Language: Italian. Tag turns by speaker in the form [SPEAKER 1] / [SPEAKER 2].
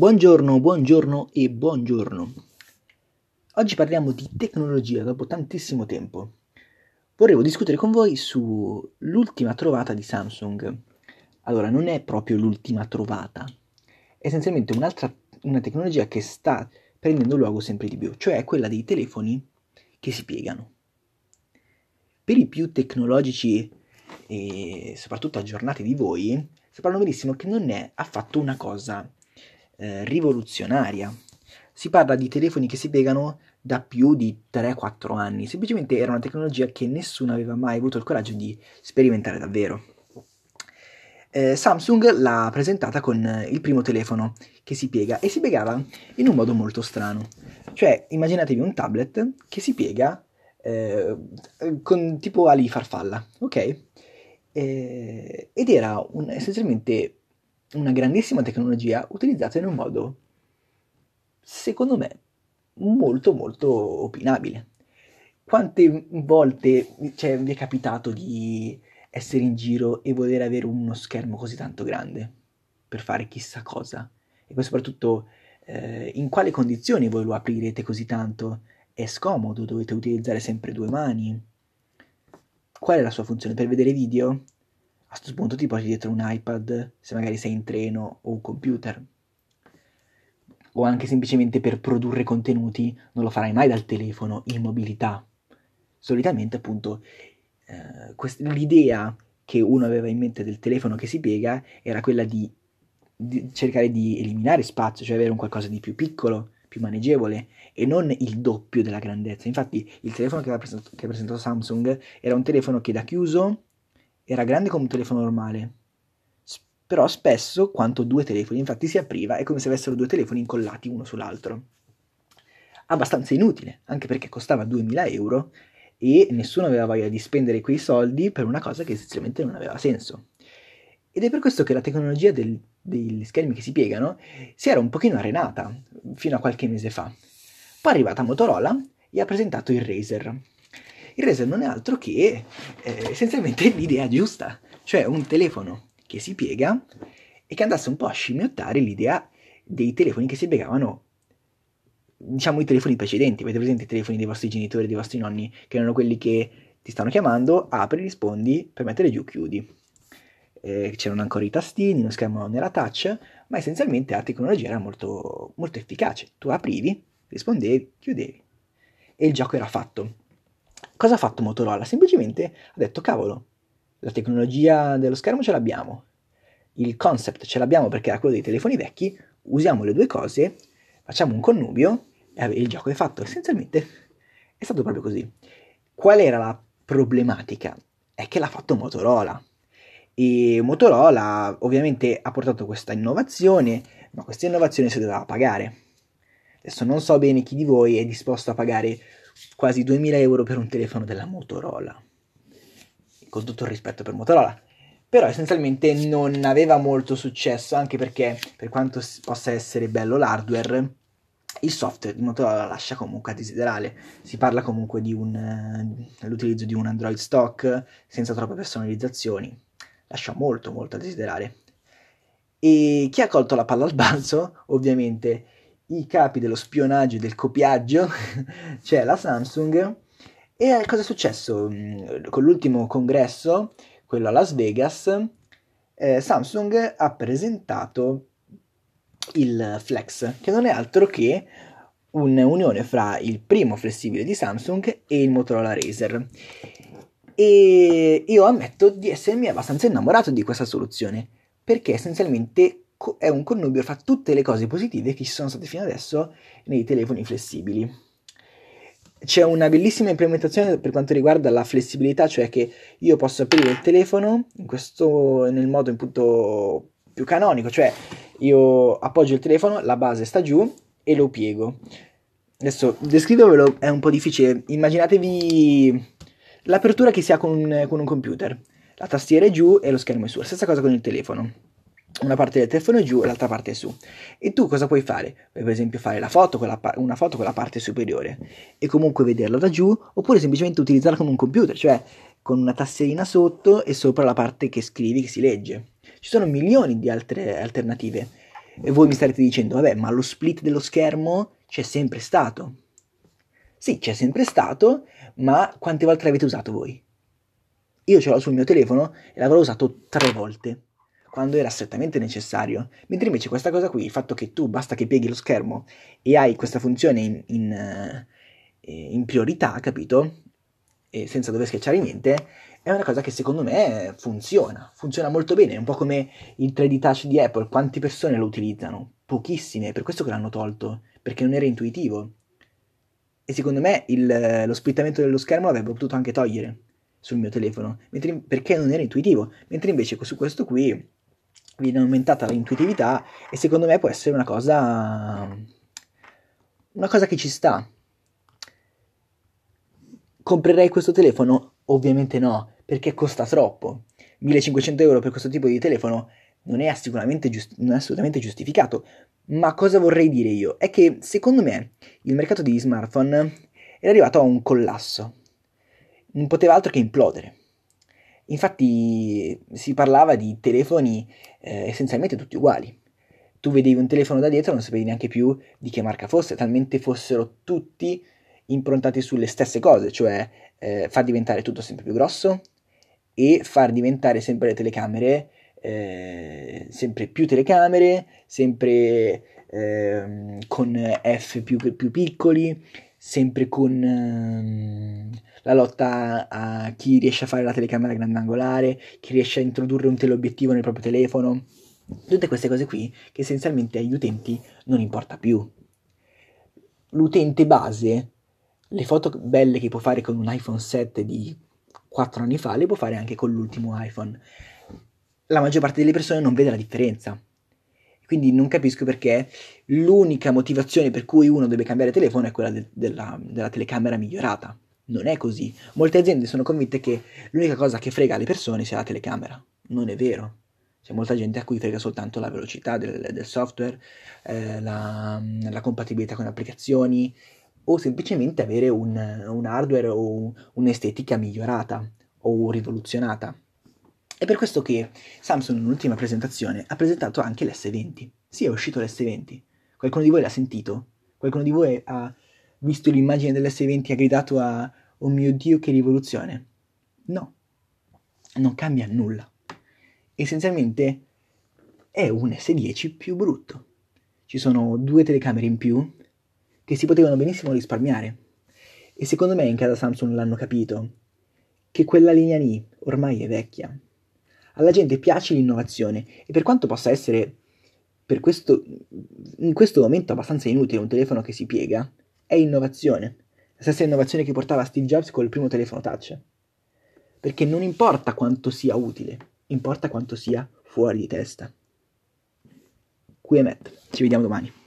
[SPEAKER 1] Buongiorno, buongiorno e buongiorno. Oggi parliamo di tecnologia dopo tantissimo tempo. Vorrei discutere con voi sull'ultima trovata di Samsung. Allora, non è proprio l'ultima trovata, è essenzialmente un'altra una tecnologia che sta prendendo luogo sempre di più, cioè quella dei telefoni che si piegano. Per i più tecnologici e soprattutto aggiornati di voi, sapranno benissimo che non è affatto una cosa eh, rivoluzionaria. Si parla di telefoni che si piegano da più di 3-4 anni, semplicemente era una tecnologia che nessuno aveva mai avuto il coraggio di sperimentare davvero. Eh, Samsung l'ha presentata con il primo telefono che si piega e si piegava in un modo molto strano. Cioè, immaginatevi un tablet che si piega eh, con tipo ali farfalla, ok? Eh, ed era un, essenzialmente una grandissima tecnologia utilizzata in un modo, secondo me, molto molto opinabile. Quante volte cioè, vi è capitato di essere in giro e voler avere uno schermo così tanto grande per fare chissà cosa? E poi soprattutto eh, in quali condizioni voi lo aprirete così tanto? È scomodo, dovete utilizzare sempre due mani. Qual è la sua funzione? Per vedere video? A questo punto ti porti dietro un iPad se magari sei in treno o un computer. O anche semplicemente per produrre contenuti non lo farai mai dal telefono in mobilità. Solitamente appunto eh, quest- l'idea che uno aveva in mente del telefono che si piega era quella di, di cercare di eliminare spazio, cioè avere un qualcosa di più piccolo, più maneggevole e non il doppio della grandezza. Infatti il telefono che ha presentato, che ha presentato Samsung era un telefono che da chiuso era grande come un telefono normale, però spesso quanto due telefoni, infatti si apriva, è come se avessero due telefoni incollati uno sull'altro. Abbastanza inutile, anche perché costava 2000 euro e nessuno aveva voglia di spendere quei soldi per una cosa che essenzialmente non aveva senso. Ed è per questo che la tecnologia del, degli schermi che si piegano si era un pochino arenata fino a qualche mese fa. Poi è arrivata Motorola e ha presentato il Razer, il Razer non è altro che eh, essenzialmente l'idea giusta, cioè un telefono che si piega e che andasse un po' a scimmiottare l'idea dei telefoni che si piegavano, diciamo i telefoni precedenti, avete presente i telefoni dei vostri genitori, dei vostri nonni, che erano quelli che ti stanno chiamando, apri, rispondi, per mettere giù, chiudi. Eh, c'erano ancora i tastini, lo schermo era touch, ma essenzialmente la tecnologia era molto, molto efficace. Tu aprivi, rispondevi, chiudevi. E il gioco era fatto. Cosa ha fatto Motorola? Semplicemente ha detto, cavolo, la tecnologia dello schermo ce l'abbiamo, il concept ce l'abbiamo perché era quello dei telefoni vecchi, usiamo le due cose, facciamo un connubio e il gioco è fatto. Essenzialmente è stato proprio così. Qual era la problematica? È che l'ha fatto Motorola. E Motorola ovviamente ha portato questa innovazione, ma questa innovazione si doveva pagare. Adesso non so bene chi di voi è disposto a pagare quasi 2000 euro per un telefono della Motorola. Con tutto il rispetto per Motorola. Però essenzialmente non aveva molto successo, anche perché per quanto possa essere bello l'hardware, il software di Motorola lascia comunque a desiderare. Si parla comunque di un, uh, l'utilizzo di un Android stock senza troppe personalizzazioni. Lascia molto molto a desiderare. E chi ha colto la palla al balzo, ovviamente, i capi dello spionaggio e del copiaggio, cioè la Samsung. E cosa è successo? Mm, con l'ultimo congresso, quello a Las Vegas, eh, Samsung ha presentato il Flex, che non è altro che un'unione fra il primo flessibile di Samsung e il Motorola Razer. E io ammetto di essermi abbastanza innamorato di questa soluzione, perché essenzialmente è un connubio fra tutte le cose positive che ci sono state fino adesso nei telefoni flessibili. C'è una bellissima implementazione per quanto riguarda la flessibilità, cioè che io posso aprire il telefono questo, nel modo più canonico, cioè io appoggio il telefono, la base sta giù e lo piego. Adesso descrivervelo è un po' difficile, immaginatevi l'apertura che si ha con, con un computer, la tastiera è giù e lo schermo è su, stessa cosa con il telefono una parte del telefono giù e l'altra parte su. E tu cosa puoi fare? Puoi per esempio fare foto pa- una foto con la parte superiore e comunque vederla da giù, oppure semplicemente utilizzarla come un computer, cioè con una tastierina sotto e sopra la parte che scrivi, che si legge. Ci sono milioni di altre alternative. E voi mi starete dicendo, vabbè, ma lo split dello schermo c'è sempre stato. Sì, c'è sempre stato, ma quante volte l'avete usato voi? Io ce l'ho sul mio telefono e l'avrò usato tre volte, quando era strettamente necessario. Mentre invece questa cosa qui, il fatto che tu basta che pieghi lo schermo e hai questa funzione in, in, eh, in priorità, capito? E senza dover schiacciare niente, è una cosa che secondo me funziona, funziona molto bene, è un po' come il 3D Touch di Apple, quante persone lo utilizzano? Pochissime, per questo che l'hanno tolto, perché non era intuitivo. E secondo me il, lo splittamento dello schermo l'avrebbe potuto anche togliere sul mio telefono, mentre, perché non era intuitivo, mentre invece su questo qui viene aumentata l'intuitività e secondo me può essere una cosa una cosa che ci sta. Comprerei questo telefono? Ovviamente no, perché costa troppo. 1500 euro per questo tipo di telefono non è, giust- non è assolutamente giustificato. Ma cosa vorrei dire io? È che secondo me il mercato degli smartphone era arrivato a un collasso. Non poteva altro che implodere. Infatti si parlava di telefoni eh, essenzialmente tutti uguali. Tu vedevi un telefono da dietro e non sapevi neanche più di che marca fosse, talmente fossero tutti improntati sulle stesse cose, cioè eh, far diventare tutto sempre più grosso e far diventare sempre le telecamere eh, sempre più telecamere, sempre eh, con F più, più, piccoli, sempre con eh, la lotta a chi riesce a fare la telecamera grandangolare, chi riesce a introdurre un teleobiettivo nel proprio telefono. Tutte queste cose qui che essenzialmente agli utenti non importa più. L'utente base le foto belle che può fare con un iPhone 7 di 4 anni fa le può fare anche con l'ultimo iPhone. La maggior parte delle persone non vede la differenza. Quindi non capisco perché l'unica motivazione per cui uno deve cambiare telefono è quella de- della, della telecamera migliorata. Non è così. Molte aziende sono convinte che l'unica cosa che frega le persone sia la telecamera. Non è vero. C'è molta gente a cui frega soltanto la velocità del, del software, eh, la, la, compatibilità con applicazioni, o semplicemente avere un, un hardware o un'estetica migliorata o rivoluzionata. È per questo che Samsung nell'ultima presentazione ha presentato anche l'S20. Sì, è uscito l'S20. Qualcuno di voi l'ha sentito? Qualcuno di voi ha visto l'immagine dell'S20 e ha gridato a Oh mio Dio che rivoluzione? No, non cambia nulla. Essenzialmente è un S10 più brutto. Ci sono due telecamere in più che si potevano benissimo risparmiare. E secondo me in casa Samsung l'hanno capito, che quella linea lì ormai è vecchia. Alla gente piace l'innovazione e per quanto possa essere per questo, in questo momento abbastanza inutile un telefono che si piega, è innovazione. La stessa innovazione che portava Steve Jobs col primo telefono touch. Perché non importa quanto sia utile, importa quanto sia fuori di testa. Qui è Matt, ci vediamo domani.